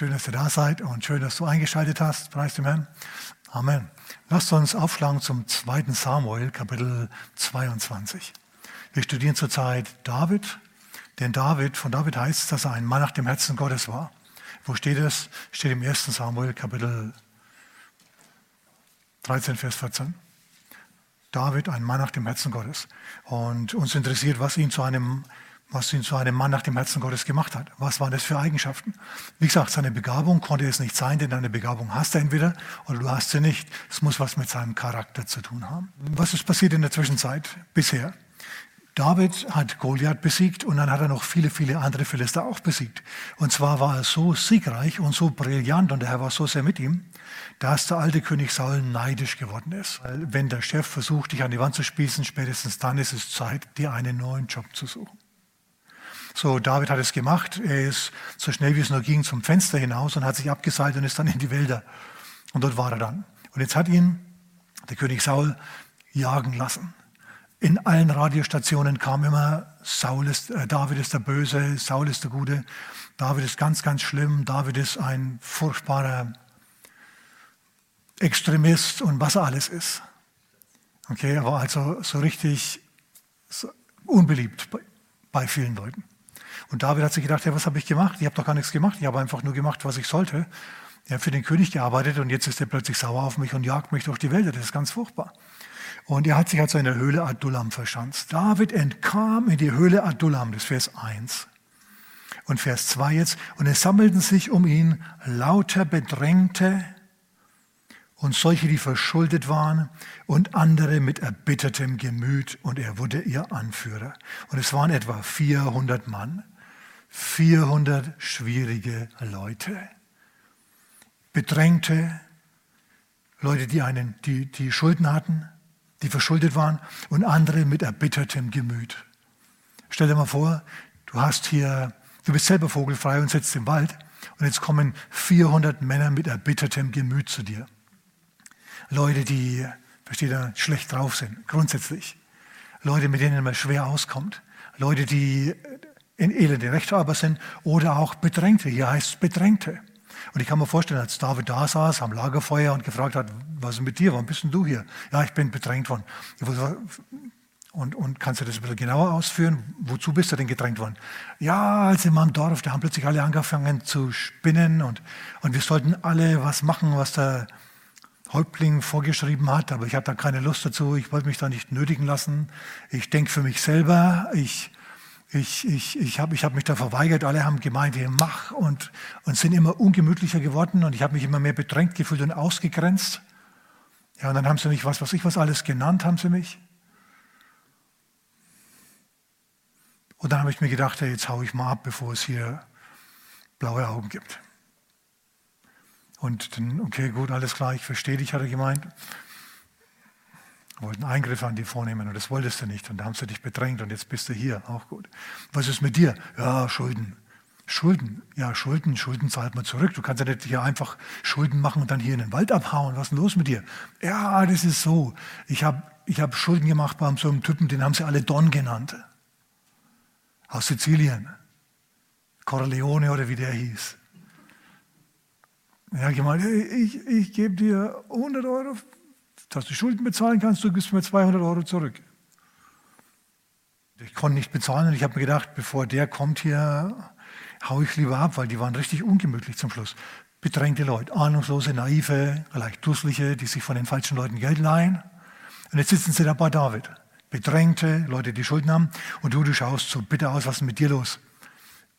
Schön, dass ihr da seid und schön, dass du eingeschaltet hast. Preis dem Herrn. Amen. Lasst uns aufschlagen zum 2. Samuel, Kapitel 22. Wir studieren zurzeit David, denn David, von David heißt es, dass er ein Mann nach dem Herzen Gottes war. Wo steht es? Steht im 1. Samuel, Kapitel 13, Vers 14. David, ein Mann nach dem Herzen Gottes. Und uns interessiert, was ihn zu einem was ihn zu einem Mann nach dem Herzen Gottes gemacht hat. Was waren das für Eigenschaften? Wie gesagt, seine Begabung konnte es nicht sein, denn deine Begabung hast du entweder oder du hast sie nicht. Es muss was mit seinem Charakter zu tun haben. Was ist passiert in der Zwischenzeit bisher? David hat Goliath besiegt und dann hat er noch viele, viele andere Philister auch besiegt. Und zwar war er so siegreich und so brillant und der Herr war so sehr mit ihm, dass der alte König Saul neidisch geworden ist. Weil wenn der Chef versucht, dich an die Wand zu spießen, spätestens dann ist es Zeit, dir einen neuen Job zu suchen. So, David hat es gemacht. Er ist so schnell wie es nur ging zum Fenster hinaus und hat sich abgeseilt und ist dann in die Wälder. Und dort war er dann. Und jetzt hat ihn der König Saul jagen lassen. In allen Radiostationen kam immer, Saul ist, äh, David ist der Böse, Saul ist der Gute, David ist ganz, ganz schlimm, David ist ein furchtbarer Extremist und was er alles ist. Okay, er war also so richtig so unbeliebt bei, bei vielen Leuten. Und David hat sich gedacht, ja, was habe ich gemacht? Ich habe doch gar nichts gemacht. Ich habe einfach nur gemacht, was ich sollte. Er hat für den König gearbeitet und jetzt ist er plötzlich sauer auf mich und jagt mich durch die Wälder. Das ist ganz furchtbar. Und er hat sich also in der Höhle Adullam verschanzt. David entkam in die Höhle Adullam, das ist Vers 1. Und Vers 2 jetzt. Und es sammelten sich um ihn lauter Bedrängte und solche, die verschuldet waren und andere mit erbittertem Gemüt und er wurde ihr Anführer. Und es waren etwa 400 Mann. 400 schwierige Leute. Bedrängte, Leute, die, einen, die, die Schulden hatten, die verschuldet waren und andere mit erbittertem Gemüt. Stell dir mal vor, du hast hier, du bist selber vogelfrei und sitzt im Wald und jetzt kommen 400 Männer mit erbittertem Gemüt zu dir. Leute, die, versteht ihr, schlecht drauf sind, grundsätzlich. Leute, mit denen man schwer auskommt. Leute, die in elende Rechthaber sind oder auch Bedrängte. Hier heißt es Bedrängte. Und ich kann mir vorstellen, als David da saß am Lagerfeuer und gefragt hat, was ist mit dir, warum bist denn du hier? Ja, ich bin bedrängt worden. Und, und kannst du das ein bisschen genauer ausführen? Wozu bist du denn gedrängt worden? Ja, als in meinem Dorf, da haben plötzlich alle angefangen zu spinnen und, und wir sollten alle was machen, was der Häuptling vorgeschrieben hat, aber ich hatte da keine Lust dazu, ich wollte mich da nicht nötigen lassen. Ich denke für mich selber, ich ich, ich, ich habe ich hab mich da verweigert, alle haben gemeint, ihr mach und, und sind immer ungemütlicher geworden und ich habe mich immer mehr bedrängt gefühlt und ausgegrenzt. Ja, und dann haben sie mich, was weiß ich, was alles genannt haben sie mich. Und dann habe ich mir gedacht, hey, jetzt haue ich mal ab, bevor es hier blaue Augen gibt. Und dann, okay, gut, alles klar, ich verstehe dich, hat er gemeint wollten Eingriffe an die vornehmen und das wolltest du nicht. Und da haben sie dich bedrängt und jetzt bist du hier. Auch gut. Was ist mit dir? Ja, Schulden. Schulden, ja, Schulden, Schulden zahlt man zurück. Du kannst ja nicht hier einfach Schulden machen und dann hier in den Wald abhauen. Was ist denn los mit dir? Ja, das ist so. Ich habe ich hab Schulden gemacht bei so einem Typen, den haben sie alle Don genannt. Aus Sizilien. Corleone oder wie der hieß. Ja, gemeint, ich, ich gebe dir 100 Euro dass du Schulden bezahlen kannst, du gibst mir 200 Euro zurück. Ich konnte nicht bezahlen und ich habe mir gedacht, bevor der kommt hier, haue ich lieber ab, weil die waren richtig ungemütlich zum Schluss. Bedrängte Leute, ahnungslose, naive, leicht dusselige, die sich von den falschen Leuten Geld leihen. Und jetzt sitzen sie da bei David. Bedrängte, Leute, die Schulden haben. Und du, du schaust so bitter aus, was ist mit dir los?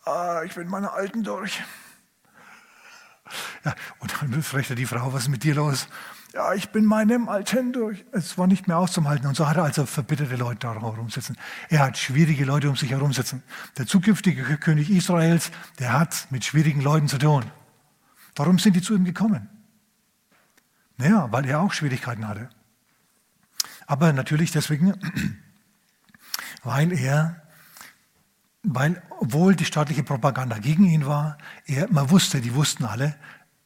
Ah, ich bin meine Alten durch. Ja, und dann fragt die Frau, was ist mit dir los? Ja, ich bin meinem Alten durch. Es war nicht mehr auszuhalten. Und so hat er also verbitterte Leute da herumsitzen. Er hat schwierige Leute um sich herum sitzen. Der zukünftige König Israels, der hat mit schwierigen Leuten zu tun. Warum sind die zu ihm gekommen? Naja, weil er auch Schwierigkeiten hatte. Aber natürlich deswegen, weil er, weil, obwohl die staatliche Propaganda gegen ihn war, er, man wusste, die wussten alle,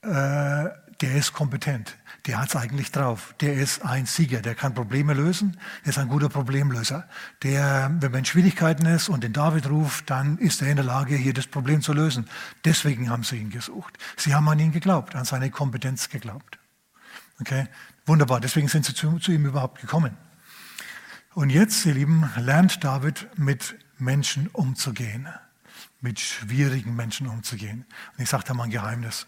äh, der ist kompetent, der hat es eigentlich drauf, der ist ein Sieger, der kann Probleme lösen, der ist ein guter Problemlöser. Der, wenn man in Schwierigkeiten ist und den David ruft, dann ist er in der Lage, hier das Problem zu lösen. Deswegen haben sie ihn gesucht. Sie haben an ihn geglaubt, an seine Kompetenz geglaubt. Okay, wunderbar, deswegen sind sie zu, zu ihm überhaupt gekommen. Und jetzt, ihr Lieben, lernt David mit Menschen umzugehen, mit schwierigen Menschen umzugehen. Und ich sage da mal ein Geheimnis.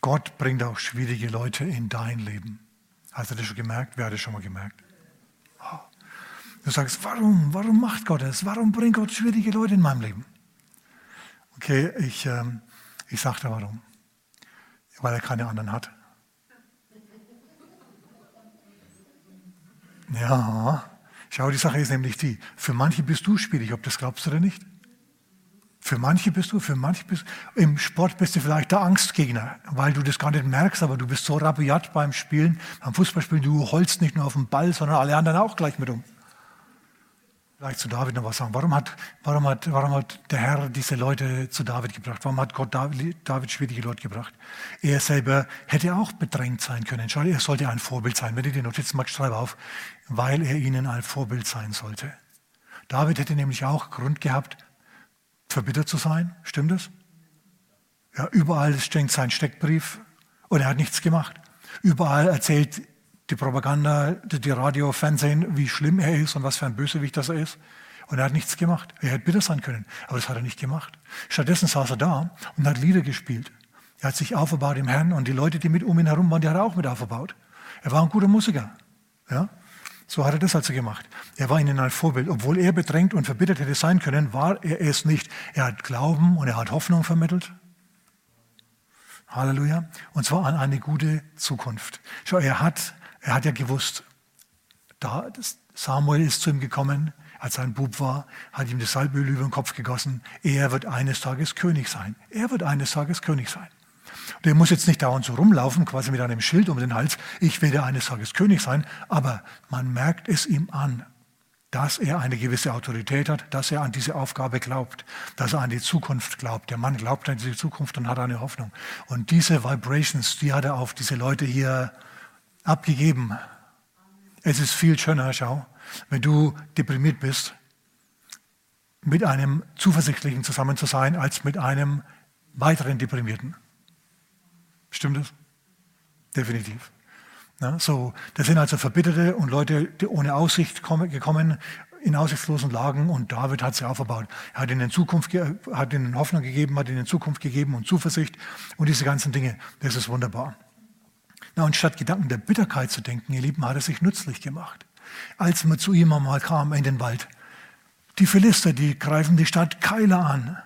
Gott bringt auch schwierige Leute in dein Leben. Hast du das schon gemerkt? Wer hat das schon mal gemerkt? Oh. Du sagst, warum? Warum macht Gott das? Warum bringt Gott schwierige Leute in meinem Leben? Okay, ich, ähm, ich sage dir warum. Weil er keine anderen hat. Ja, schau, die Sache ist nämlich die, für manche bist du schwierig, ob das glaubst du oder nicht. Für manche bist du, für manche bist du. Im Sport bist du vielleicht der Angstgegner, weil du das gar nicht merkst, aber du bist so rabiat beim Spielen, beim Fußballspielen, du holst nicht nur auf den Ball, sondern alle anderen auch gleich mit um. Vielleicht zu David noch was sagen. Warum hat, warum hat, warum hat der Herr diese Leute zu David gebracht? Warum hat Gott David, schwierige Leute gebracht? Er selber hätte auch bedrängt sein können. Schau, er sollte ein Vorbild sein. Wenn du die Notizen magst, schreibe auf, weil er ihnen ein Vorbild sein sollte. David hätte nämlich auch Grund gehabt, verbittert zu sein. Stimmt das? Ja, überall steckt sein Steckbrief und er hat nichts gemacht. Überall erzählt die Propaganda, die Radio, Fernsehen, wie schlimm er ist und was für ein Bösewicht das er ist. Und er hat nichts gemacht. Er hätte bitter sein können, aber das hat er nicht gemacht. Stattdessen saß er da und hat Lieder gespielt. Er hat sich aufgebaut im Herrn und die Leute, die mit um ihn herum waren, die hat er auch mit aufgebaut. Er war ein guter Musiker. Ja? So hat er das also gemacht. Er war ihnen ein Vorbild. Obwohl er bedrängt und verbittert hätte sein können, war er es nicht. Er hat Glauben und er hat Hoffnung vermittelt. Halleluja. Und zwar an eine gute Zukunft. Schau, er hat, er hat ja gewusst, da, Samuel ist zu ihm gekommen, als er ein Bub war, hat ihm das Salböl über den Kopf gegossen. Er wird eines Tages König sein. Er wird eines Tages König sein. Der muss jetzt nicht dauernd so rumlaufen, quasi mit einem Schild um den Hals, ich werde eines Tages König sein, aber man merkt es ihm an, dass er eine gewisse Autorität hat, dass er an diese Aufgabe glaubt, dass er an die Zukunft glaubt. Der Mann glaubt an diese Zukunft und hat eine Hoffnung. Und diese Vibrations, die hat er auf diese Leute hier abgegeben. Es ist viel schöner, schau, wenn du deprimiert bist, mit einem Zuversichtlichen zusammen zu sein, als mit einem weiteren Deprimierten. Stimmt das? Definitiv. Ja, so, das sind also Verbitterte und Leute, die ohne Aussicht kommen, gekommen, in aussichtslosen Lagen und David hat sie aufgebaut. Er hat ihnen Zukunft, hat ihnen Hoffnung gegeben, hat ihnen Zukunft gegeben und Zuversicht und diese ganzen Dinge. Das ist wunderbar. Na, und statt Gedanken der Bitterkeit zu denken, ihr Lieben, hat er sich nützlich gemacht. Als man zu ihm einmal kam in den Wald, die Philister, die greifen die Stadt Keiler an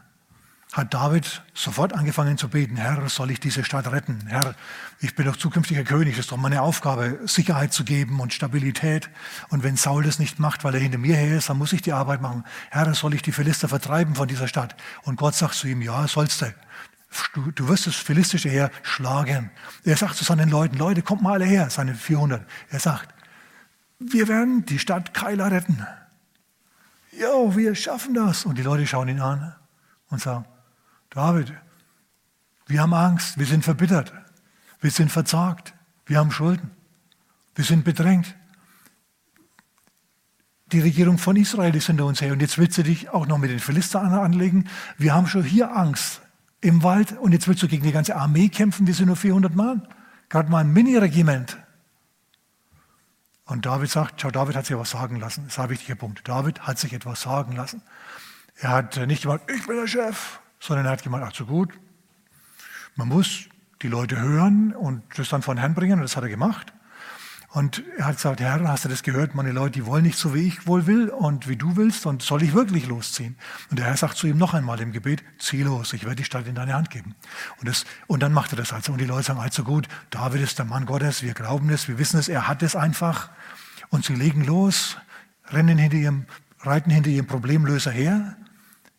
hat David sofort angefangen zu beten, Herr, soll ich diese Stadt retten? Herr, ich bin doch zukünftiger König, das ist doch meine Aufgabe, Sicherheit zu geben und Stabilität. Und wenn Saul das nicht macht, weil er hinter mir her ist, dann muss ich die Arbeit machen. Herr, soll ich die Philister vertreiben von dieser Stadt? Und Gott sagt zu ihm, ja, sollst du. Du, du wirst das Philistische Heer schlagen. Er sagt zu seinen Leuten, Leute, kommt mal alle her, seine 400. Er sagt, wir werden die Stadt Keiler retten. Jo, wir schaffen das. Und die Leute schauen ihn an und sagen, David, wir haben Angst, wir sind verbittert, wir sind verzagt, wir haben Schulden, wir sind bedrängt. Die Regierung von Israel ist hinter uns her und jetzt willst du dich auch noch mit den Philistern anlegen. Wir haben schon hier Angst im Wald und jetzt willst du gegen die ganze Armee kämpfen, wir sind nur 400 Mann. Gerade mal ein Mini-Regiment. Und David sagt, schau, David hat sich was sagen lassen. Das ist ein wichtiger Punkt. David hat sich etwas sagen lassen. Er hat nicht gesagt, ich bin der Chef sondern er hat gemeint, ach so gut, man muss die Leute hören und das dann von Herrn bringen und das hat er gemacht. Und er hat gesagt, Herr, hast du das gehört? Meine Leute, die wollen nicht so, wie ich wohl will und wie du willst und soll ich wirklich losziehen? Und der Herr sagt zu ihm noch einmal im Gebet, zieh los, ich werde die Stadt in deine Hand geben. Und, das, und dann macht er das also. Und die Leute sagen, also gut, David ist der Mann Gottes, wir glauben es, wir wissen es, er hat es einfach. Und sie legen los, rennen hinter ihrem, reiten hinter ihrem Problemlöser her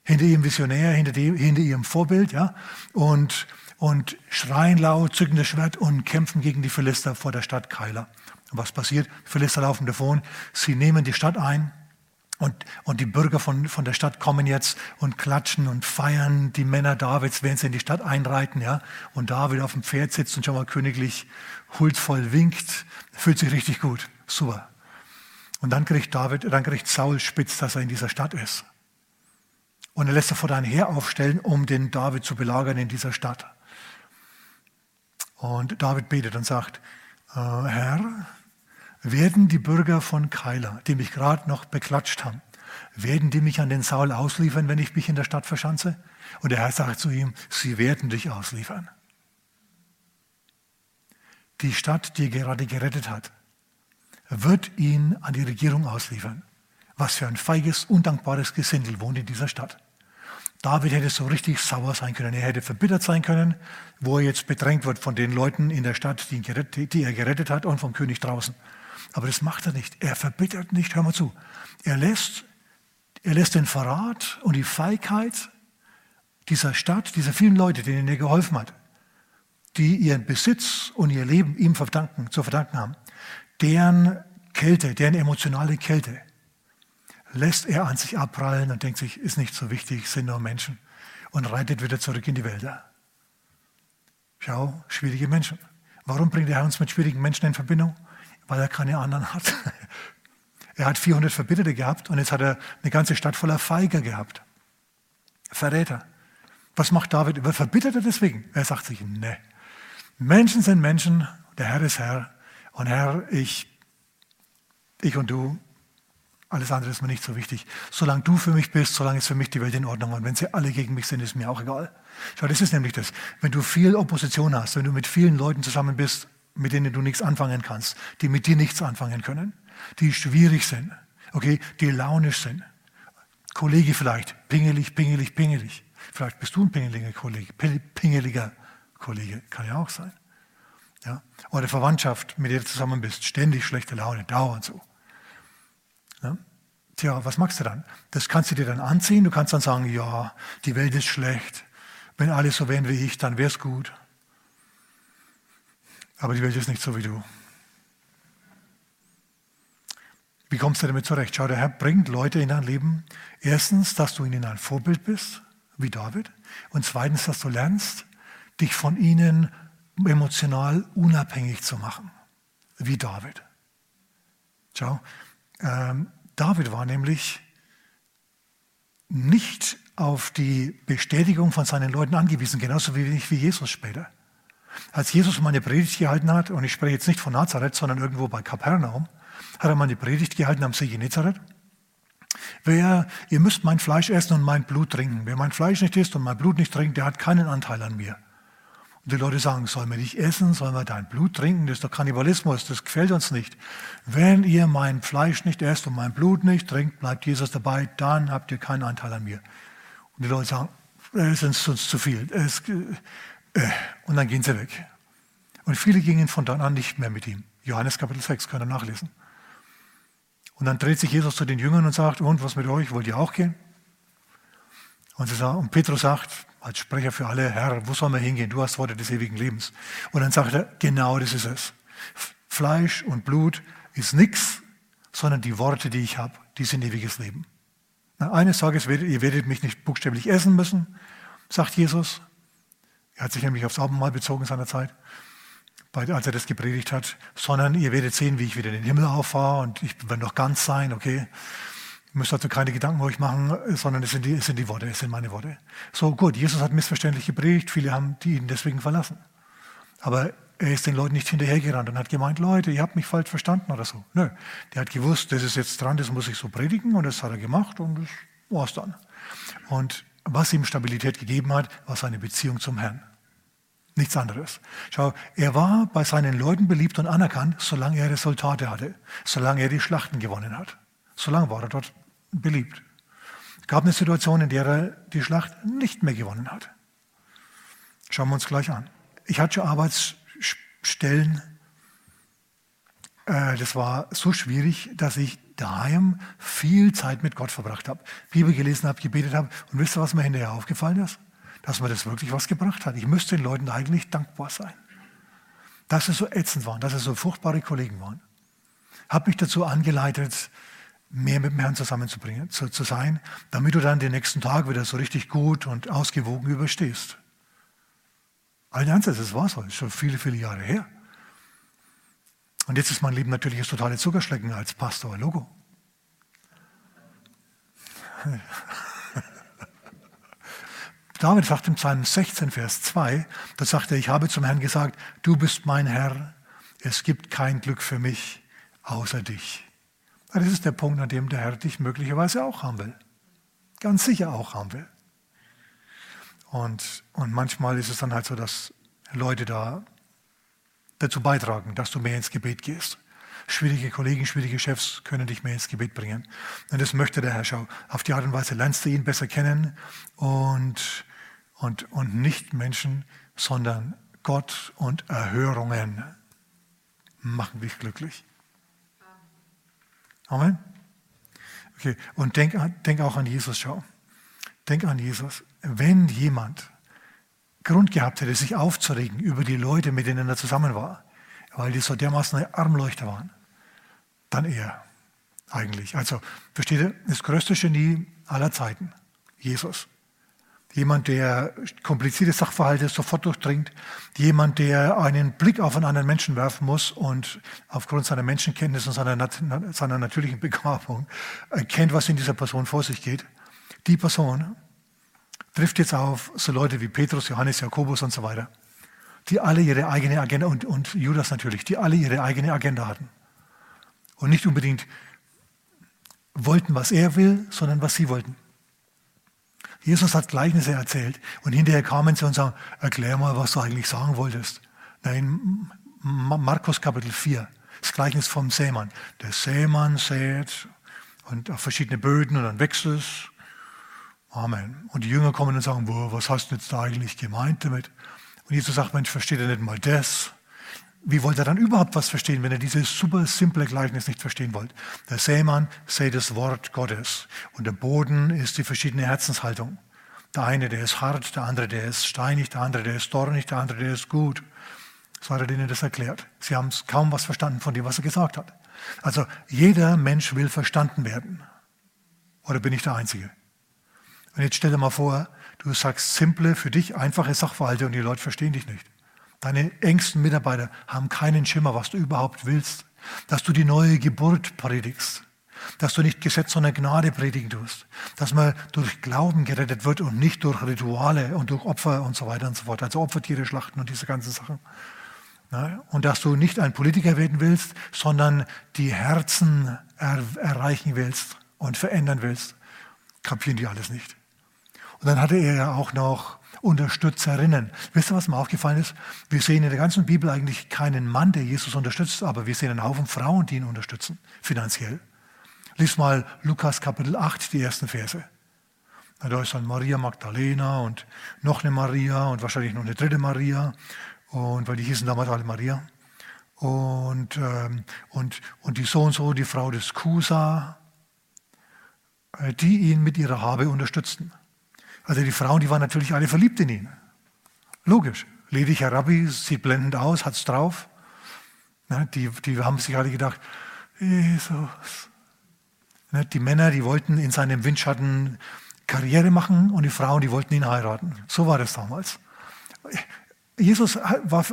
hinter ihrem Visionär, hinter, dem, hinter ihrem Vorbild, ja, und, und schreien laut, zücken das Schwert und kämpfen gegen die Philister vor der Stadt Keiler. Und was passiert? Die Philister laufen davon, sie nehmen die Stadt ein Und, und die Bürger von, von der Stadt kommen jetzt und klatschen und feiern die Männer Davids, während sie in die Stadt einreiten. Ja? Und David auf dem Pferd sitzt und schon mal königlich huldvoll winkt. Fühlt sich richtig gut. Super. Und dann kriegt David, dann kriegt Saul spitz, dass er in dieser Stadt ist. Und er lässt sofort ein Heer aufstellen, um den David zu belagern in dieser Stadt. Und David betet und sagt, äh, Herr, werden die Bürger von Keila, die mich gerade noch beklatscht haben, werden die mich an den Saul ausliefern, wenn ich mich in der Stadt verschanze? Und der Herr sagt zu ihm, sie werden dich ausliefern. Die Stadt, die er gerade gerettet hat, wird ihn an die Regierung ausliefern. Was für ein feiges, undankbares Gesindel wohnt in dieser Stadt. David hätte so richtig sauer sein können. Er hätte verbittert sein können, wo er jetzt bedrängt wird von den Leuten in der Stadt, die, gerettet, die er gerettet hat und vom König draußen. Aber das macht er nicht. Er verbittert nicht. Hör mal zu. Er lässt, er lässt den Verrat und die Feigheit dieser Stadt, dieser vielen Leute, denen er geholfen hat, die ihren Besitz und ihr Leben ihm verdanken, zu verdanken haben, deren Kälte, deren emotionale Kälte, lässt er an sich abprallen und denkt sich, ist nicht so wichtig, sind nur Menschen und reitet wieder zurück in die Wälder. Schau, schwierige Menschen. Warum bringt der Herr uns mit schwierigen Menschen in Verbindung? Weil er keine anderen hat. Er hat 400 Verbitterte gehabt und jetzt hat er eine ganze Stadt voller Feiger gehabt. Verräter. Was macht David? Verbittert er deswegen? Er sagt sich, ne. Menschen sind Menschen, der Herr ist Herr. Und Herr, ich, ich und du, alles andere ist mir nicht so wichtig. Solange du für mich bist, solange ist für mich die Welt in Ordnung. Und wenn sie alle gegen mich sind, ist mir auch egal. Schau, das ist nämlich das. Wenn du viel Opposition hast, wenn du mit vielen Leuten zusammen bist, mit denen du nichts anfangen kannst, die mit dir nichts anfangen können, die schwierig sind, okay, die launisch sind. Kollege vielleicht, pingelig, pingelig, pingelig. Vielleicht bist du ein pingeliger Kollege, pingeliger Kollege, kann ja auch sein. Ja? Oder Verwandtschaft, mit der du zusammen bist, ständig schlechte Laune, dauernd so. Ja? Tja, was machst du dann? Das kannst du dir dann anziehen. Du kannst dann sagen, ja, die Welt ist schlecht. Wenn alle so wären wie ich, dann wäre es gut. Aber die Welt ist nicht so wie du. Wie kommst du damit zurecht? Schau, der Herr bringt Leute in dein Leben. Erstens, dass du ihnen ein Vorbild bist, wie David. Und zweitens, dass du lernst, dich von ihnen emotional unabhängig zu machen, wie David. Schau, ähm, David war nämlich nicht auf die Bestätigung von seinen Leuten angewiesen, genauso wenig wie Jesus später. Als Jesus mal eine Predigt gehalten hat, und ich spreche jetzt nicht von Nazareth, sondern irgendwo bei Kapernaum, hat er mal eine Predigt gehalten am See Genezareth. Wer, ihr müsst mein Fleisch essen und mein Blut trinken. Wer mein Fleisch nicht isst und mein Blut nicht trinkt, der hat keinen Anteil an mir. Und die Leute sagen, sollen wir dich essen, sollen wir dein Blut trinken? Das ist doch Kannibalismus, das gefällt uns nicht. Wenn ihr mein Fleisch nicht esst und mein Blut nicht trinkt, bleibt Jesus dabei, dann habt ihr keinen Anteil an mir. Und die Leute sagen, es ist uns zu viel. Es, äh, und dann gehen sie weg. Und viele gingen von dann an nicht mehr mit ihm. Johannes Kapitel 6, könnt ihr nachlesen. Und dann dreht sich Jesus zu den Jüngern und sagt, und was mit euch, wollt ihr auch gehen? Und, sie sagen, und Petrus sagt, als Sprecher für alle, Herr, wo sollen wir hingehen? Du hast Worte des ewigen Lebens. Und dann sagt er, genau das ist es. Fleisch und Blut ist nichts, sondern die Worte, die ich habe, die sind ewiges Leben. Eines Tages werdet ihr werdet mich nicht buchstäblich essen müssen, sagt Jesus. Er hat sich nämlich aufs Abendmahl bezogen in seiner Zeit, als er das gepredigt hat, sondern ihr werdet sehen, wie ich wieder in den Himmel auffahre und ich werde noch ganz sein, okay? Ihr müsst also keine Gedanken euch machen, sondern es sind, die, es sind die Worte, es sind meine Worte. So gut, Jesus hat missverständlich gepredigt, viele haben die ihn deswegen verlassen. Aber er ist den Leuten nicht hinterhergerannt und hat gemeint, Leute, ihr habt mich falsch verstanden oder so. Nö, der hat gewusst, das ist jetzt dran, das muss ich so predigen und das hat er gemacht und das war es dann. Und was ihm Stabilität gegeben hat, war seine Beziehung zum Herrn. Nichts anderes. Schau, er war bei seinen Leuten beliebt und anerkannt, solange er Resultate hatte, solange er die Schlachten gewonnen hat. Solange war er dort beliebt. Es gab eine Situation, in der er die Schlacht nicht mehr gewonnen hat. Schauen wir uns gleich an. Ich hatte Arbeitsstellen, äh, das war so schwierig, dass ich daheim viel Zeit mit Gott verbracht habe, Bibel gelesen habe, gebetet habe. Und wisst ihr, was mir hinterher aufgefallen ist? Dass mir das wirklich was gebracht hat. Ich müsste den Leuten eigentlich dankbar sein. Dass sie so ätzend waren, dass sie so furchtbare Kollegen waren. Habe mich dazu angeleitet, mehr mit dem Herrn zusammenzubringen, zu, zu sein, damit du dann den nächsten Tag wieder so richtig gut und ausgewogen überstehst. Ein Ernst, das war so, ist schon viele, viele Jahre her. Und jetzt ist mein Leben natürlich das totale Zuckerschlecken als Pastor, Logo. David sagt im Psalm 16, Vers 2, da sagt er, ich habe zum Herrn gesagt, du bist mein Herr, es gibt kein Glück für mich außer dich. Das ist der Punkt, an dem der Herr dich möglicherweise auch haben will. Ganz sicher auch haben will. Und, und manchmal ist es dann halt so, dass Leute da dazu beitragen, dass du mehr ins Gebet gehst. Schwierige Kollegen, schwierige Chefs können dich mehr ins Gebet bringen. Und das möchte der Herr. Schau, auf die Art und Weise lernst du ihn besser kennen und, und, und nicht Menschen, sondern Gott und Erhörungen machen dich glücklich. Amen. Okay, und denk, denk auch an Jesus, schau. Denk an Jesus. Wenn jemand Grund gehabt hätte, sich aufzuregen über die Leute, mit denen er zusammen war, weil die so dermaßen Armleuchter waren, dann er eigentlich. Also, versteht ihr, das größte Genie aller Zeiten, Jesus. Jemand, der komplizierte Sachverhalte sofort durchdringt. Jemand, der einen Blick auf einen anderen Menschen werfen muss und aufgrund seiner Menschenkenntnis und seiner, seiner natürlichen Begabung erkennt, was in dieser Person vor sich geht. Die Person trifft jetzt auf so Leute wie Petrus, Johannes, Jakobus und so weiter, die alle ihre eigene Agenda, und, und Judas natürlich, die alle ihre eigene Agenda hatten. Und nicht unbedingt wollten, was er will, sondern was sie wollten. Jesus hat Gleichnisse erzählt und hinterher kamen sie und sagen, erklär mal, was du eigentlich sagen wolltest. Nein, Markus Kapitel 4, das Gleichnis vom Sämann. Der Sämann sät und auf verschiedene Böden und dann wächst es Amen. Und die Jünger kommen und sagen, was hast du jetzt da eigentlich gemeint damit? Und Jesus sagt, Mensch, versteht er nicht mal das? Wie wollt er dann überhaupt was verstehen, wenn er dieses super simple Gleichnis nicht verstehen wollt? Der Sämann sät das Wort Gottes und der Boden ist die verschiedene Herzenshaltung. Der eine, der ist hart, der andere, der ist steinig, der andere, der ist dornig, der andere, der ist gut. So hat er denen das erklärt. Sie haben kaum was verstanden von dem, was er gesagt hat. Also jeder Mensch will verstanden werden. Oder bin ich der Einzige? Und jetzt stell dir mal vor, du sagst simple, für dich einfache Sachverhalte und die Leute verstehen dich nicht. Deine engsten Mitarbeiter haben keinen Schimmer, was du überhaupt willst. Dass du die neue Geburt predigst. Dass du nicht Gesetz, sondern Gnade predigen tust. Dass man durch Glauben gerettet wird und nicht durch Rituale und durch Opfer und so weiter und so fort. Also Opfertiere schlachten und diese ganzen Sachen. Und dass du nicht ein Politiker werden willst, sondern die Herzen er erreichen willst und verändern willst. Kapieren die alles nicht. Und dann hatte er ja auch noch Unterstützerinnen. Wisst ihr, was mir aufgefallen ist? Wir sehen in der ganzen Bibel eigentlich keinen Mann, der Jesus unterstützt, aber wir sehen einen Haufen Frauen, die ihn unterstützen, finanziell. Lies mal Lukas Kapitel 8, die ersten Verse. Da ist dann Maria Magdalena und noch eine Maria und wahrscheinlich noch eine dritte Maria. Und weil die hießen damals alle Maria. Und, ähm, und, und die so und so, die Frau des Kusa, äh, die ihn mit ihrer Habe unterstützten. Also die Frauen, die waren natürlich alle verliebt in ihn. Logisch. Lediger Rabbi, sieht blendend aus, hat's drauf. Die, die haben sich alle gedacht, Jesus. Die Männer, die wollten in seinem Windschatten Karriere machen und die Frauen, die wollten ihn heiraten. So war das damals. Jesus war,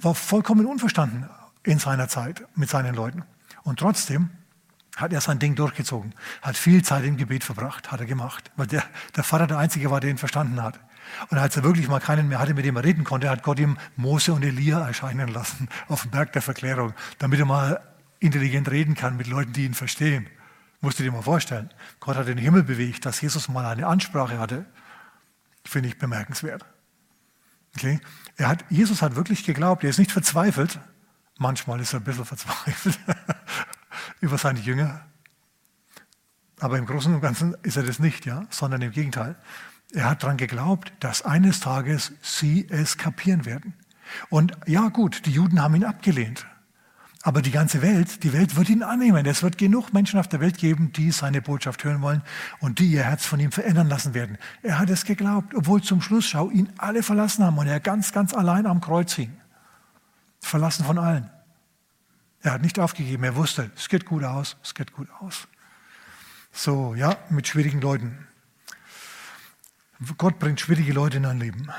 war vollkommen unverstanden in seiner Zeit mit seinen Leuten. Und trotzdem hat er sein Ding durchgezogen, hat viel Zeit im Gebet verbracht, hat er gemacht, weil der, der Vater der Einzige war, der ihn verstanden hat. Und als er wirklich mal keinen mehr hatte, mit dem er reden konnte, hat Gott ihm Mose und Elia erscheinen lassen auf dem Berg der Verklärung, damit er mal intelligent reden kann mit Leuten, die ihn verstehen. Musst du dir mal vorstellen. Gott hat den Himmel bewegt, dass Jesus mal eine Ansprache hatte. Finde ich bemerkenswert. Okay? Er hat, Jesus hat wirklich geglaubt, er ist nicht verzweifelt. Manchmal ist er ein bisschen verzweifelt. über seine Jünger. Aber im Großen und Ganzen ist er das nicht, ja, sondern im Gegenteil. Er hat daran geglaubt, dass eines Tages sie es kapieren werden. Und ja, gut, die Juden haben ihn abgelehnt. Aber die ganze Welt, die Welt wird ihn annehmen. Es wird genug Menschen auf der Welt geben, die seine Botschaft hören wollen und die ihr Herz von ihm verändern lassen werden. Er hat es geglaubt, obwohl zum Schluss, schau, ihn alle verlassen haben und er ganz, ganz allein am Kreuz hing. Verlassen von allen. Er hat nicht aufgegeben, er wusste, es geht gut aus, es geht gut aus. So, ja, mit schwierigen Leuten. Gott bringt schwierige Leute in dein Leben.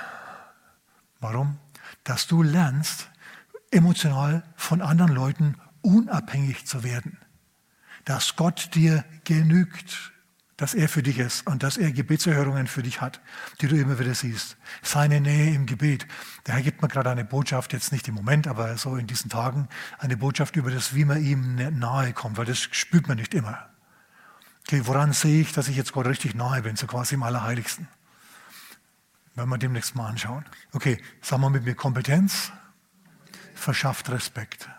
Warum? Dass du lernst, emotional von anderen Leuten unabhängig zu werden. Dass Gott dir genügt, dass er für dich ist und dass er Gebetserhörungen für dich hat, die du immer wieder siehst. Seine Nähe im Gebet. Der Herr gibt mir gerade eine Botschaft, jetzt nicht im Moment, aber so in diesen Tagen, eine Botschaft über das, wie man ihm nahe kommt, weil das spürt man nicht immer. Okay, woran sehe ich, dass ich jetzt Gott richtig nahe bin, so quasi im Allerheiligsten? Werden wir demnächst mal anschauen. Okay, sagen wir mit mir Kompetenz, verschafft Respekt.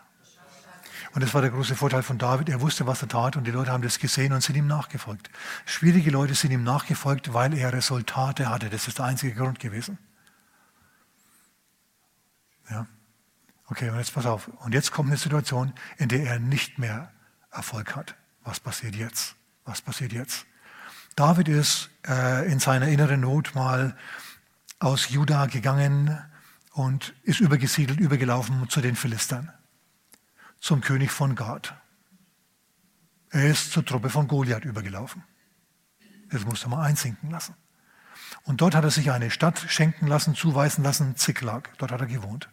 Und das war der große Vorteil von David. Er wusste, was er tat und die Leute haben das gesehen und sind ihm nachgefolgt. Schwierige Leute sind ihm nachgefolgt, weil er Resultate hatte. Das ist der einzige Grund gewesen. Ja. Okay, und jetzt pass auf. Und jetzt kommt eine Situation, in der er nicht mehr Erfolg hat. Was passiert jetzt? Was passiert jetzt? David ist äh, in seiner inneren Not mal aus Juda gegangen und ist übergesiedelt, übergelaufen zu den Philistern zum König von Gad. Er ist zur Truppe von Goliath übergelaufen. Das musste man einsinken lassen. Und dort hat er sich eine Stadt schenken lassen, zuweisen lassen, Ziklag. Dort hat er gewohnt.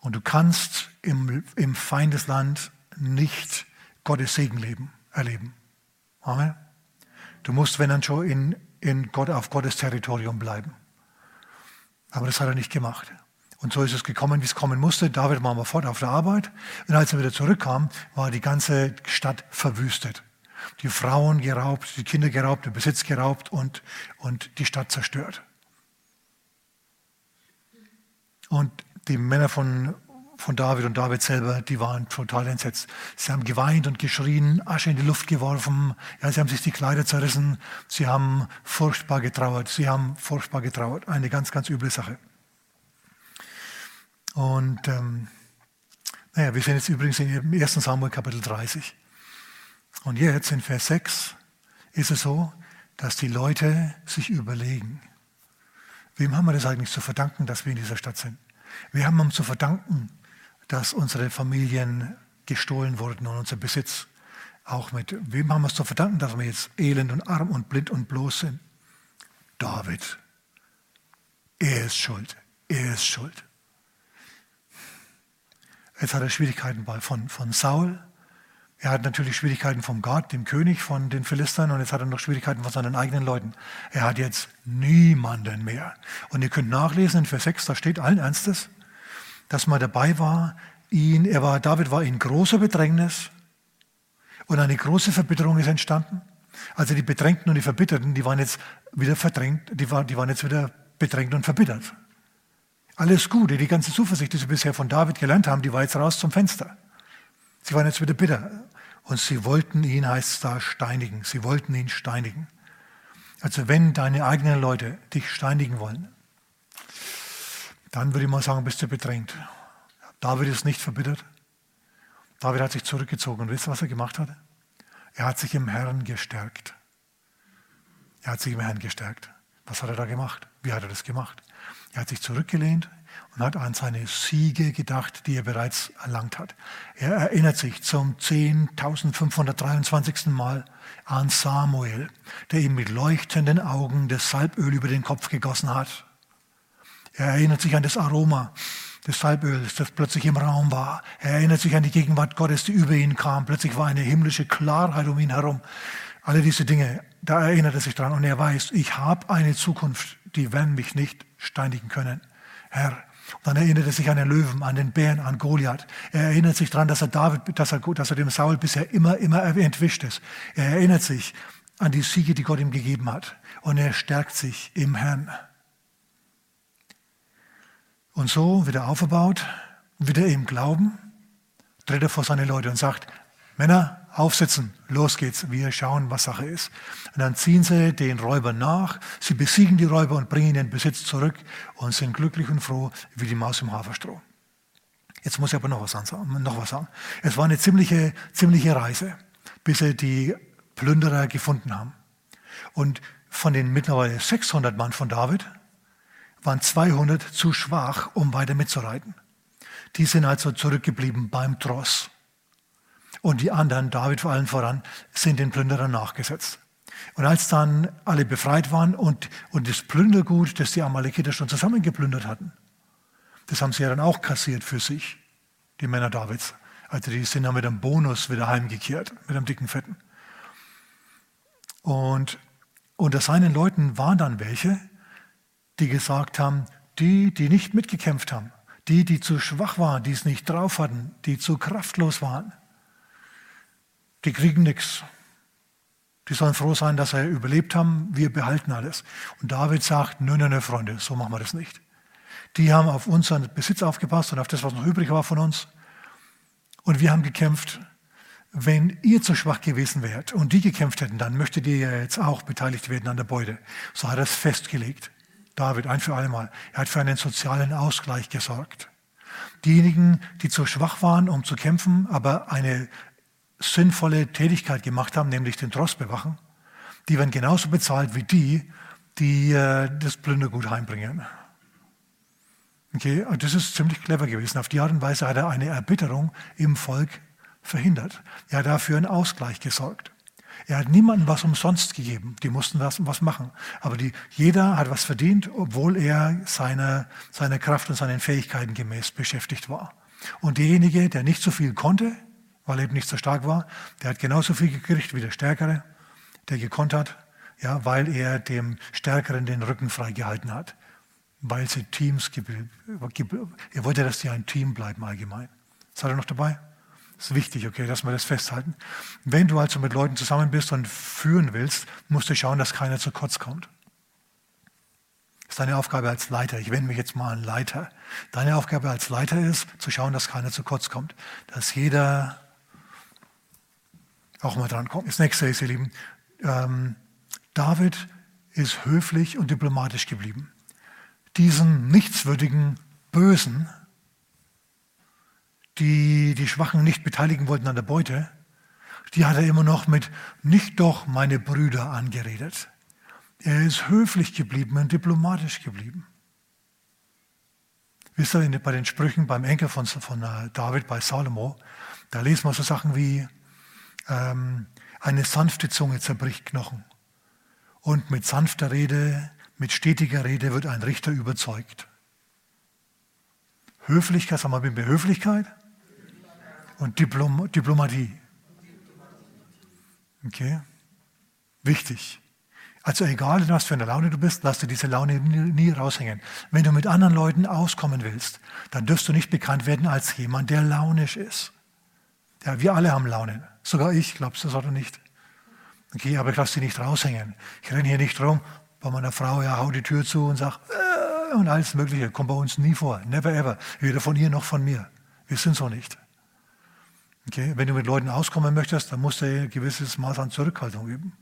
Und du kannst im, im Feindesland nicht Gottes Segen leben, erleben. Amen. Du musst, wenn dann schon, in, in Gott, auf Gottes Territorium bleiben. Aber das hat er nicht gemacht. Und so ist es gekommen, wie es kommen musste. David war mal fort auf der Arbeit. Und als er wieder zurückkam, war die ganze Stadt verwüstet. Die Frauen geraubt, die Kinder geraubt, der Besitz geraubt und, und die Stadt zerstört. Und die Männer von, von David und David selber, die waren total entsetzt. Sie haben geweint und geschrien, Asche in die Luft geworfen, ja, sie haben sich die Kleider zerrissen, sie haben furchtbar getrauert, sie haben furchtbar getrauert. Eine ganz, ganz üble Sache. Und ähm, naja, wir sind jetzt übrigens im 1. Samuel Kapitel 30. Und jetzt in Vers 6 ist es so, dass die Leute sich überlegen, wem haben wir das eigentlich zu verdanken, dass wir in dieser Stadt sind? Wir haben uns zu verdanken, dass unsere Familien gestohlen wurden und unser Besitz auch mit. Wem haben wir es zu verdanken, dass wir jetzt elend und arm und blind und bloß sind? David. Er ist schuld. Er ist schuld. Jetzt hat er Schwierigkeiten von, von Saul. Er hat natürlich Schwierigkeiten vom Gott, dem König von den Philistern. Und jetzt hat er noch Schwierigkeiten von seinen eigenen Leuten. Er hat jetzt niemanden mehr. Und ihr könnt nachlesen in Vers 6, da steht allen Ernstes, dass man dabei war, ihn, er war, David war in großer Bedrängnis und eine große Verbitterung ist entstanden. Also die Bedrängten und die Verbitterten, die waren jetzt wieder verdrängt, die, war, die waren jetzt wieder bedrängt und verbittert. Alles Gute, die ganze Zuversicht, die sie bisher von David gelernt haben, die war jetzt raus zum Fenster. Sie waren jetzt wieder bitter. Und sie wollten ihn, heißt es da, steinigen. Sie wollten ihn steinigen. Also wenn deine eigenen Leute dich steinigen wollen, dann würde ich mal sagen, bist du bedrängt. David ist nicht verbittert. David hat sich zurückgezogen. Und wisst ihr, was er gemacht hat? Er hat sich im Herrn gestärkt. Er hat sich im Herrn gestärkt. Was hat er da gemacht? Wie hat er das gemacht? Er hat sich zurückgelehnt und hat an seine Siege gedacht, die er bereits erlangt hat. Er erinnert sich zum 10.523. Mal an Samuel, der ihm mit leuchtenden Augen das Salböl über den Kopf gegossen hat. Er erinnert sich an das Aroma des Salböls, das plötzlich im Raum war. Er erinnert sich an die Gegenwart Gottes, die über ihn kam. Plötzlich war eine himmlische Klarheit um ihn herum. Alle diese Dinge, da erinnert er sich dran und er weiß, ich habe eine Zukunft, die werden mich nicht steinigen können. Herr, und dann erinnert er sich an den Löwen, an den Bären, an Goliath. Er erinnert sich daran, dass er David, dass er, dass er dem Saul bisher immer, immer entwischt ist. Er erinnert sich an die Siege, die Gott ihm gegeben hat. Und er stärkt sich im Herrn. Und so wird er aufgebaut, wieder im Glauben, tritt er vor seine Leute und sagt, Männer, aufsitzen, los geht's, wir schauen, was Sache ist. Und dann ziehen sie den Räubern nach, sie besiegen die Räuber und bringen den Besitz zurück und sind glücklich und froh wie die Maus im Haferstroh. Jetzt muss ich aber noch was, sagen, noch was sagen. Es war eine ziemliche, ziemliche Reise, bis sie die Plünderer gefunden haben. Und von den mittlerweile 600 Mann von David waren 200 zu schwach, um weiter mitzureiten. Die sind also zurückgeblieben beim Tross. Und die anderen, David vor allem voran, sind den Plünderern nachgesetzt. Und als dann alle befreit waren und, und das Plündergut, das die Amalekiter schon zusammengeplündert hatten, das haben sie ja dann auch kassiert für sich, die Männer Davids. Also die sind dann mit einem Bonus wieder heimgekehrt, mit einem dicken Fetten. Und unter seinen Leuten waren dann welche, die gesagt haben, die, die nicht mitgekämpft haben, die, die zu schwach waren, die es nicht drauf hatten, die zu kraftlos waren, die kriegen nichts. Die sollen froh sein, dass sie überlebt haben. Wir behalten alles. Und David sagt, nö, nö, nö, Freunde, so machen wir das nicht. Die haben auf unseren Besitz aufgepasst und auf das, was noch übrig war von uns. Und wir haben gekämpft. Wenn ihr zu schwach gewesen wärt und die gekämpft hätten, dann möchtet ihr ja jetzt auch beteiligt werden an der Beute. So hat er es festgelegt. David, ein für allemal. Er hat für einen sozialen Ausgleich gesorgt. Diejenigen, die zu schwach waren, um zu kämpfen, aber eine sinnvolle Tätigkeit gemacht haben, nämlich den Trost bewachen, die werden genauso bezahlt wie die, die äh, das Plündergut heimbringen. Okay, und das ist ziemlich clever gewesen. Auf die Art und Weise hat er eine Erbitterung im Volk verhindert. Er hat dafür einen Ausgleich gesorgt. Er hat niemandem was umsonst gegeben. Die mussten was, was machen. Aber die, jeder hat was verdient, obwohl er seiner, seiner Kraft und seinen Fähigkeiten gemäß beschäftigt war. Und derjenige, der nicht so viel konnte, weil er eben nicht so stark war. Der hat genauso viel gekriegt wie der Stärkere, der gekonnt hat, ja, weil er dem Stärkeren den Rücken freigehalten hat. Weil sie Teams Er wollte, dass die ein Team bleiben allgemein. Seid ihr noch dabei? Ist wichtig, okay, dass wir das festhalten. Wenn du also mit Leuten zusammen bist und führen willst, musst du schauen, dass keiner zu kurz kommt. Das ist deine Aufgabe als Leiter. Ich wende mich jetzt mal an Leiter. Deine Aufgabe als Leiter ist, zu schauen, dass keiner zu kurz kommt. Dass jeder auch mal dran kommen. Das nächste ist, ihr Lieben, ähm, David ist höflich und diplomatisch geblieben. Diesen nichtswürdigen Bösen, die die Schwachen nicht beteiligen wollten an der Beute, die hat er immer noch mit nicht doch meine Brüder angeredet. Er ist höflich geblieben und diplomatisch geblieben. Wisst ihr, bei den Sprüchen beim Enkel von, von äh, David, bei Salomo, da lesen wir so Sachen wie, ähm, eine sanfte Zunge zerbricht Knochen. Und mit sanfter Rede, mit stetiger Rede wird ein Richter überzeugt. Höflichkeit, sagen wir mal, Höflichkeit und Diplom Diplomatie. Okay? Wichtig. Also egal, was für eine Laune du bist, lass dir diese Laune nie, raushängen. Wenn du mit anderen Leuten auskommen willst, dann dürfst du nicht bekannt werden als jemand, der launisch ist. Ja, wir alle haben Laune. Sogar ich, glaubst du das oder nicht? Okay, aber ich lasse sie nicht raushängen. Ich renne hier nicht rum bei meiner Frau, ja, hau die Tür zu und sag, äh, und alles Mögliche. Kommt bei uns nie vor. Never ever. Weder von ihr noch von mir. Wir sind so nicht. Okay, wenn du mit Leuten auskommen möchtest, dann musst du ein gewisses Maß an Zurückhaltung üben.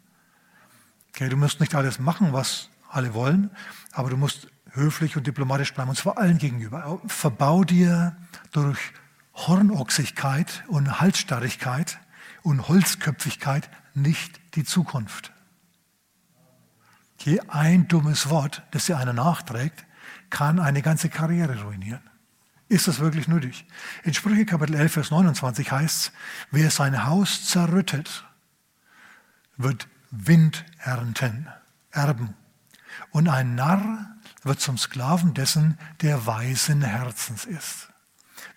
Okay, du musst nicht alles machen, was alle wollen, aber du musst höflich und diplomatisch bleiben, und zwar allen gegenüber. Verbau dir durch Hornochsigkeit und Halsstarrigkeit und Holzköpfigkeit nicht die Zukunft. Hier ein dummes Wort, das dir einer nachträgt, kann eine ganze Karriere ruinieren. Ist das wirklich nötig? In Sprüche Kapitel 11, Vers 29 heißt es, wer sein Haus zerrüttet, wird Wind ernten, erben. Und ein Narr wird zum Sklaven dessen, der weisen Herzens ist.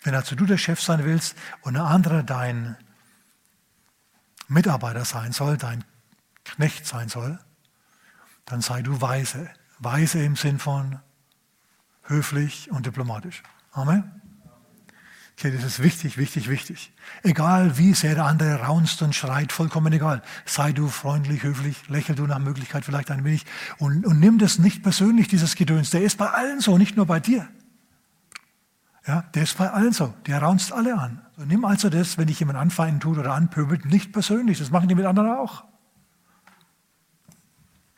Wenn also du der Chef sein willst und ein anderer dein Mitarbeiter sein soll, dein Knecht sein soll, dann sei du weise. Weise im Sinn von höflich und diplomatisch. Amen. Okay, das ist wichtig, wichtig, wichtig. Egal wie sehr der andere raunst und schreit, vollkommen egal. Sei du freundlich, höflich, lächel du nach Möglichkeit vielleicht ein wenig und, und nimm das nicht persönlich, dieses Gedöns. Der ist bei allen so, nicht nur bei dir. Ja, der ist bei allen so. Der raunzt alle an. So, nimm also das, wenn dich jemand anfeinden tut oder anpöbelt, nicht persönlich. Das machen die mit anderen auch.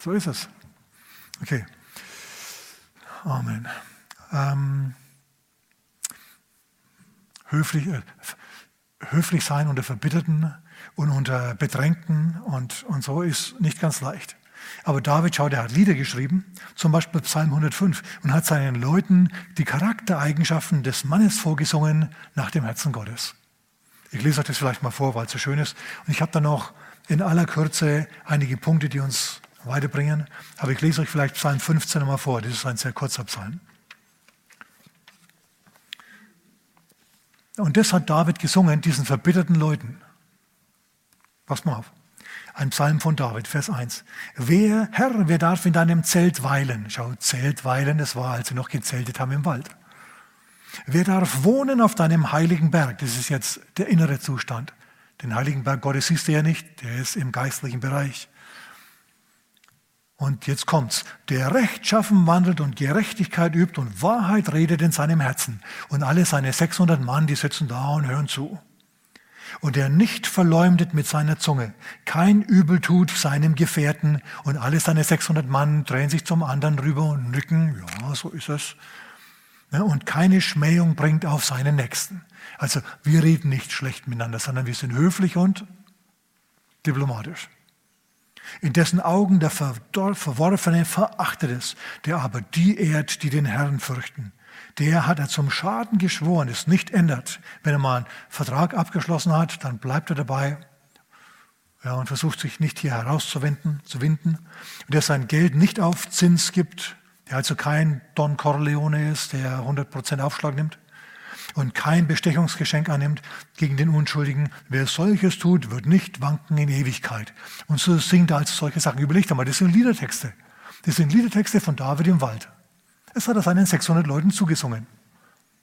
So ist es. Okay. Amen. Ähm, höflich, äh, höflich sein unter Verbitterten und unter Bedrängten und, und so ist nicht ganz leicht. Aber David, schau, der hat Lieder geschrieben, zum Beispiel Psalm 105, und hat seinen Leuten die Charaktereigenschaften des Mannes vorgesungen nach dem Herzen Gottes. Ich lese euch das vielleicht mal vor, weil es so schön ist. Und ich habe dann noch in aller Kürze einige Punkte, die uns weiterbringen. Aber ich lese euch vielleicht Psalm 15 nochmal vor. Das ist ein sehr kurzer Psalm. Und das hat David gesungen, diesen verbitterten Leuten. Pass mal auf. Ein Psalm von David, Vers 1. Wer, Herr, wer darf in deinem Zelt weilen? Schau, Zelt weilen, das war, als sie noch gezeltet haben im Wald. Wer darf wohnen auf deinem heiligen Berg? Das ist jetzt der innere Zustand. Den heiligen Berg Gottes siehst du ja nicht, der ist im geistlichen Bereich. Und jetzt kommt's. Der rechtschaffen wandelt und Gerechtigkeit übt und Wahrheit redet in seinem Herzen. Und alle seine 600 Mann, die sitzen da und hören zu. Und der nicht verleumdet mit seiner Zunge, kein Übel tut seinem Gefährten und alle seine 600 Mann drehen sich zum anderen rüber und nicken, ja, so ist es. Und keine Schmähung bringt auf seinen Nächsten. Also wir reden nicht schlecht miteinander, sondern wir sind höflich und diplomatisch. In dessen Augen der Verworfene verachtet es, der aber die ehrt, die den Herrn fürchten. Der hat er zum Schaden geschworen, es nicht ändert. Wenn er mal einen Vertrag abgeschlossen hat, dann bleibt er dabei ja, und versucht sich nicht hier herauszuwinden. Zu winden. Und der sein Geld nicht auf Zins gibt, der also kein Don Corleone ist, der 100% Aufschlag nimmt und kein Bestechungsgeschenk annimmt gegen den Unschuldigen. Wer solches tut, wird nicht wanken in Ewigkeit. Und so singt er als solche Sachen. Überlegt einmal, das sind Liedertexte. Das sind Liedertexte von David im Wald. Das hat er seinen 600 Leuten zugesungen.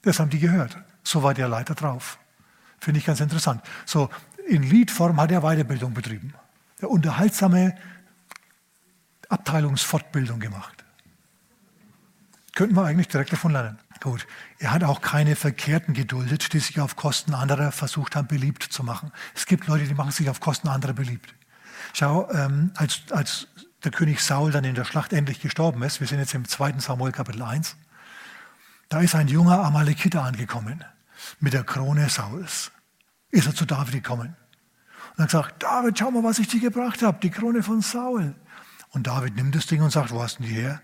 Das haben die gehört. So war der Leiter drauf. Finde ich ganz interessant. So, in Liedform hat er Weiterbildung betrieben. Der unterhaltsame Abteilungsfortbildung gemacht. Könnten wir eigentlich direkt davon lernen. Gut. Er hat auch keine Verkehrten geduldet, die sich auf Kosten anderer versucht haben, beliebt zu machen. Es gibt Leute, die machen sich auf Kosten anderer beliebt. Schau, ähm, als, als der König Saul dann in der Schlacht endlich gestorben ist, wir sind jetzt im 2. Samuel Kapitel 1, da ist ein junger Amalekiter angekommen mit der Krone Sauls. Ist er zu David gekommen und hat gesagt, David, schau mal, was ich dir gebracht habe, die Krone von Saul. Und David nimmt das Ding und sagt, wo hast du die her?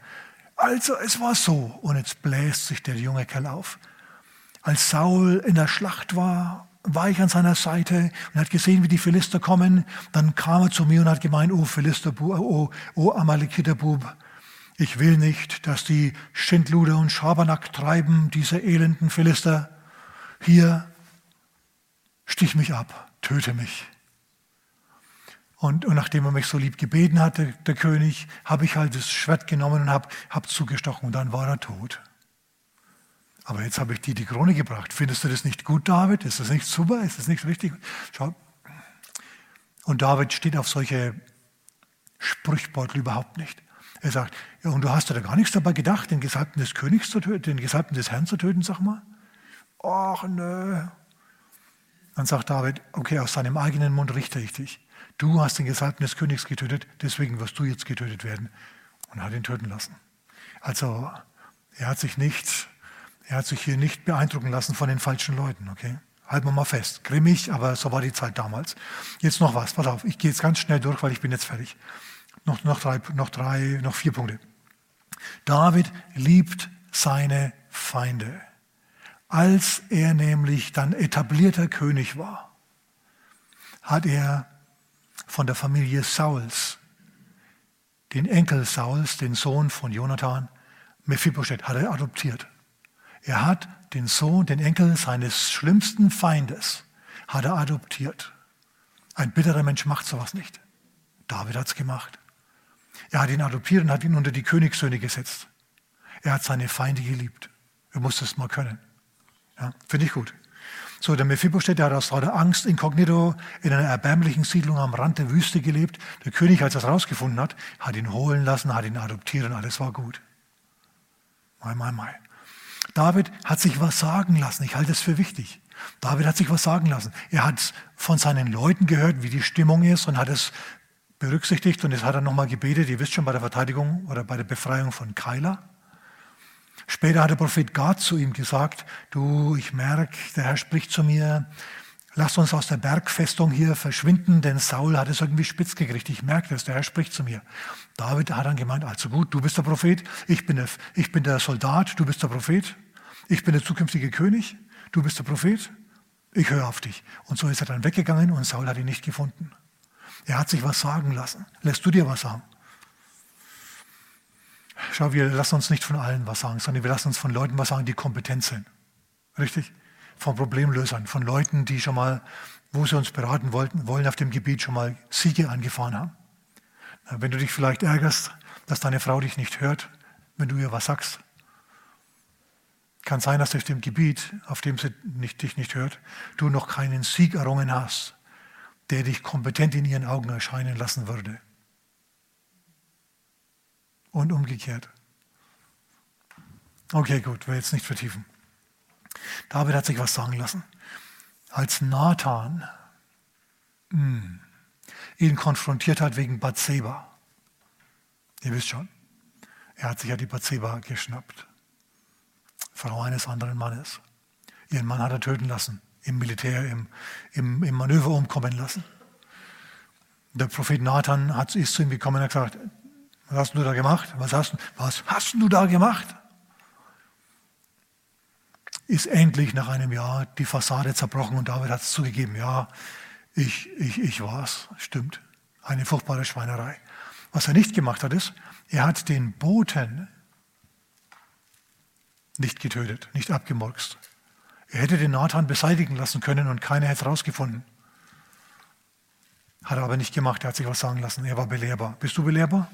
Also es war so, und jetzt bläst sich der junge Kerl auf. Als Saul in der Schlacht war, war ich an seiner Seite und hat gesehen, wie die Philister kommen. Dann kam er zu mir und hat gemeint, oh Philisterbub, oh, oh Amalekiterbub, ich will nicht, dass die Schindluder und Schabernack treiben, diese elenden Philister. Hier, stich mich ab, töte mich. Und, und, nachdem er mich so lieb gebeten hatte, der König, habe ich halt das Schwert genommen und habe hab zugestochen und dann war er tot. Aber jetzt habe ich dir die Krone gebracht. Findest du das nicht gut, David? Ist das nicht super? Ist das nicht richtig? Schau. Und David steht auf solche Sprüchbeutel überhaupt nicht. Er sagt, ja, und du hast da gar nichts dabei gedacht, den Gesalbten des Königs zu töten, den Gesalbten des Herrn zu töten, sag mal. Ach, nö. Dann sagt David, okay, aus seinem eigenen Mund richte ich dich. Du hast den Gesalbten des Königs getötet, deswegen wirst du jetzt getötet werden. Und hat ihn töten lassen. Also er hat sich nicht, er hat sich hier nicht beeindrucken lassen von den falschen Leuten, okay? Halten wir mal fest. Grimmig, aber so war die Zeit damals. Jetzt noch was, pass auf, ich gehe jetzt ganz schnell durch, weil ich bin jetzt fertig. Noch, noch, drei, noch drei, noch vier Punkte. David liebt seine Feinde. Als er nämlich dann etablierter König war, hat er von der Familie Sauls, den Enkel Sauls, den Sohn von Jonathan, Mephibosheth, hat er adoptiert. Er hat den Sohn, den Enkel seines schlimmsten Feindes, hat er adoptiert. Ein bitterer Mensch macht sowas nicht. David hat es gemacht. Er hat ihn adoptiert und hat ihn unter die Königssöhne gesetzt. Er hat seine Feinde geliebt. Er muss das mal können. Ja, Finde ich gut. So, der Mephibosheth, der hat aus lauter Angst inkognito in einer erbärmlichen Siedlung am Rand der Wüste gelebt. Der König, als er es rausgefunden hat, hat ihn holen lassen, hat ihn adoptiert und alles war gut. Mai, mai, mai. David hat sich was sagen lassen. Ich halte es für wichtig. David hat sich was sagen lassen. Er hat von seinen Leuten gehört, wie die Stimmung ist und hat es berücksichtigt und jetzt hat er nochmal gebetet. Ihr wisst schon bei der Verteidigung oder bei der Befreiung von Keila. Später hat der Prophet Gad zu ihm gesagt, du, ich merke, der Herr spricht zu mir, lass uns aus der Bergfestung hier verschwinden, denn Saul hat es irgendwie spitz gekriegt. Ich merke das, der Herr spricht zu mir. David hat dann gemeint, also gut, du bist der Prophet, ich bin der, ich bin der Soldat, du bist der Prophet, ich bin der zukünftige König, du bist der Prophet, Ich höre auf dich. Und so ist er dann weggegangen und Saul hat ihn nicht gefunden. Er hat sich was sagen lassen. Lässt du dir was sagen? Schau, wir lassen uns nicht von allen was sagen, sondern wir lassen uns von Leuten was sagen, die kompetent sind. Richtig? Von Problemlösern, von Leuten, die schon mal, wo sie uns beraten wollten, wollen auf dem Gebiet schon mal Siege angefahren haben. Wenn du dich vielleicht ärgerst, dass deine Frau dich nicht hört, wenn du ihr was sagst, kann sein, dass auf dem Gebiet, auf dem sie nicht, dich nicht hört, du noch keinen Sieg errungen hast, der dich kompetent in ihren Augen erscheinen lassen würde. Und umgekehrt. Okay, gut, will jetzt nicht vertiefen. David hat sich was sagen lassen. Als Nathan mh, hm, ihn konfrontiert hat wegen Bathseba. Ihr wisst schon, er hat sich ja die Bathseba geschnappt. Frau eines anderen Mannes. Ihren Mann hat er töten lassen, im Militär, im, im, im Manöver umkommen lassen. Der Prophet Nathan hat, ist zu ihm gekommen und hat gesagt, was hast du da gemacht? Was hast, was hast du da gemacht? Ist endlich nach einem Jahr die Fassade zerbrochen und David hat es zugegeben, ja, ich, ich, ich war es, stimmt. Eine furchtbare Schweinerei. Was er nicht gemacht hat, ist, er hat den Boten nicht getötet, nicht abgemurkst. Er hätte den Nathan beseitigen lassen können und keiner hätte es rausgefunden. Hat er aber nicht gemacht, er hat sich was sagen lassen. Er war belehrbar. Bist du belehrbar?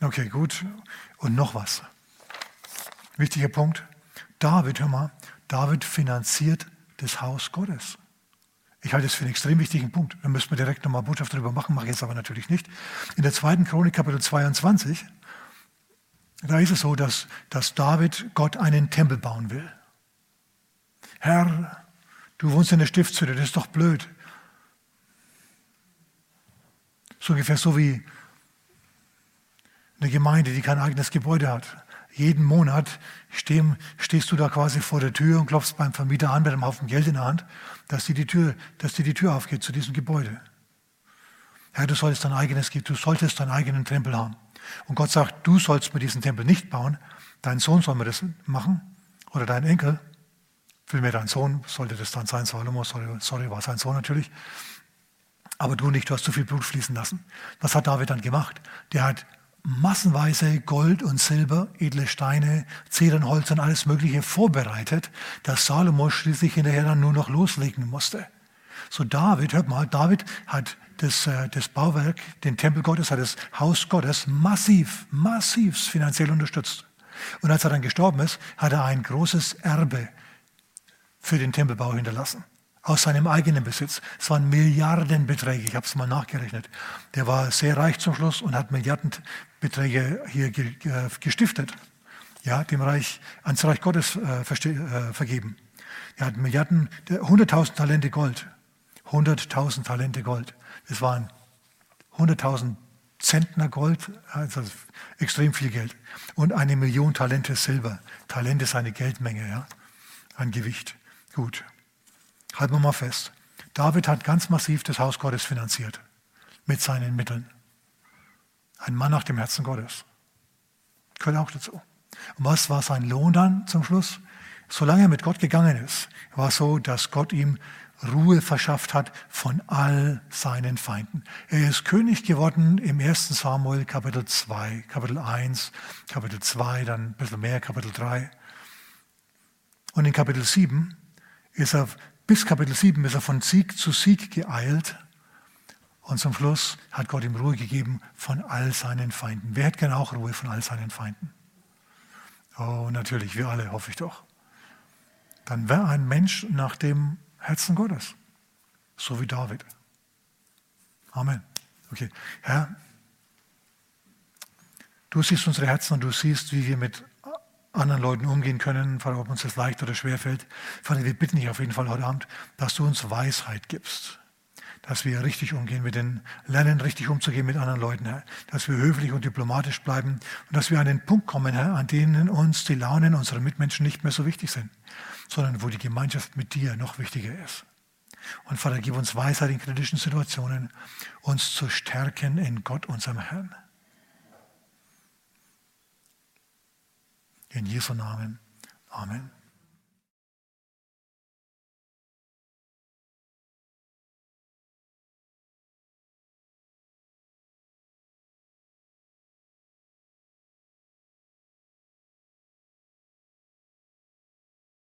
Okay, gut. Und noch was. Wichtiger Punkt. David, hör mal, David finanziert das Haus Gottes. Ich halte es für einen extrem wichtigen Punkt. Da müssen wir direkt nochmal Botschaft darüber machen, mache ich jetzt aber natürlich nicht. In der zweiten Chronik, Kapitel 22, da ist es so, dass, dass David Gott einen Tempel bauen will. Herr, du wohnst in der Stiftshütte, das ist doch blöd. So ungefähr so wie eine Gemeinde, die kein eigenes Gebäude hat. Jeden Monat stehst du da quasi vor der Tür und klopfst beim Vermieter an mit einem Haufen Geld in der Hand, dass dir die Tür, dass dir die Tür aufgeht zu diesem Gebäude. Herr, du solltest dein eigenes, du solltest deinen eigenen Tempel haben. Und Gott sagt, du sollst mir diesen Tempel nicht bauen, dein Sohn soll mir das machen oder dein Enkel, vielmehr dein Sohn, sollte das dann sein, Salomo, sorry, sorry, war sein Sohn natürlich, aber du nicht, du hast zu viel Blut fließen lassen. Was hat David dann gemacht? Der hat massenweise Gold und Silber, edle Steine, Zedernholz und alles Mögliche vorbereitet, dass Salomo schließlich hinterher dann nur noch loslegen musste. So David, hört mal, David hat das, äh, das Bauwerk, den Tempel Gottes, hat das Haus Gottes massiv, massiv finanziell unterstützt. Und als er dann gestorben ist, hat er ein großes Erbe für den Tempelbau hinterlassen. Aus seinem eigenen Besitz. Es waren Milliardenbeträge, ich habe es mal nachgerechnet. Der war sehr reich zum Schluss und hat Milliardenbeträge hier gestiftet. Ja, dem Reich, ans Reich Gottes äh, äh, vergeben. Er hat Milliarden, 100.000 Talente Gold. 100.000 Talente Gold. Das waren 100.000 Zentner Gold, also extrem viel Geld. Und eine Million Talente Silber. Talent ist eine Geldmenge, ja, ein Gewicht. Gut, halten wir mal fest. David hat ganz massiv das Haus Gottes finanziert mit seinen Mitteln. Ein Mann nach dem Herzen Gottes. Gehört auch dazu. Und was war sein Lohn dann zum Schluss? Solange er mit Gott gegangen ist, war es so, dass Gott ihm Ruhe verschafft hat von all seinen Feinden. Er ist König geworden im 1. Samuel Kapitel 2, Kapitel 1, Kapitel 2, dann ein bisschen mehr, Kapitel 3. Und in Kapitel 7 ist er, bis Kapitel 7 ist er von Sieg zu Sieg geeilt. Und zum Schluss hat Gott ihm Ruhe gegeben von all seinen Feinden. Wer hätte gerne auch Ruhe von all seinen Feinden? Oh, natürlich, wir alle, hoffe ich doch. Dann wäre ein Mensch nach dem Herzen Gottes. So wie David. Amen. Okay. Herr, du siehst unsere Herzen und du siehst, wie wir mit anderen Leuten umgehen können, Vater, ob uns das leicht oder schwer fällt. Vater, wir bitten dich auf jeden Fall heute Abend, dass du uns Weisheit gibst. Dass wir richtig umgehen mit den, lernen richtig umzugehen mit anderen Leuten, Herr. Dass wir höflich und diplomatisch bleiben und dass wir an den Punkt kommen, Herr, an denen uns die Launen unserer Mitmenschen nicht mehr so wichtig sind sondern wo die Gemeinschaft mit dir noch wichtiger ist. Und Vater, gib uns Weisheit in kritischen Situationen, uns zu stärken in Gott, unserem Herrn. In Jesu Namen. Amen.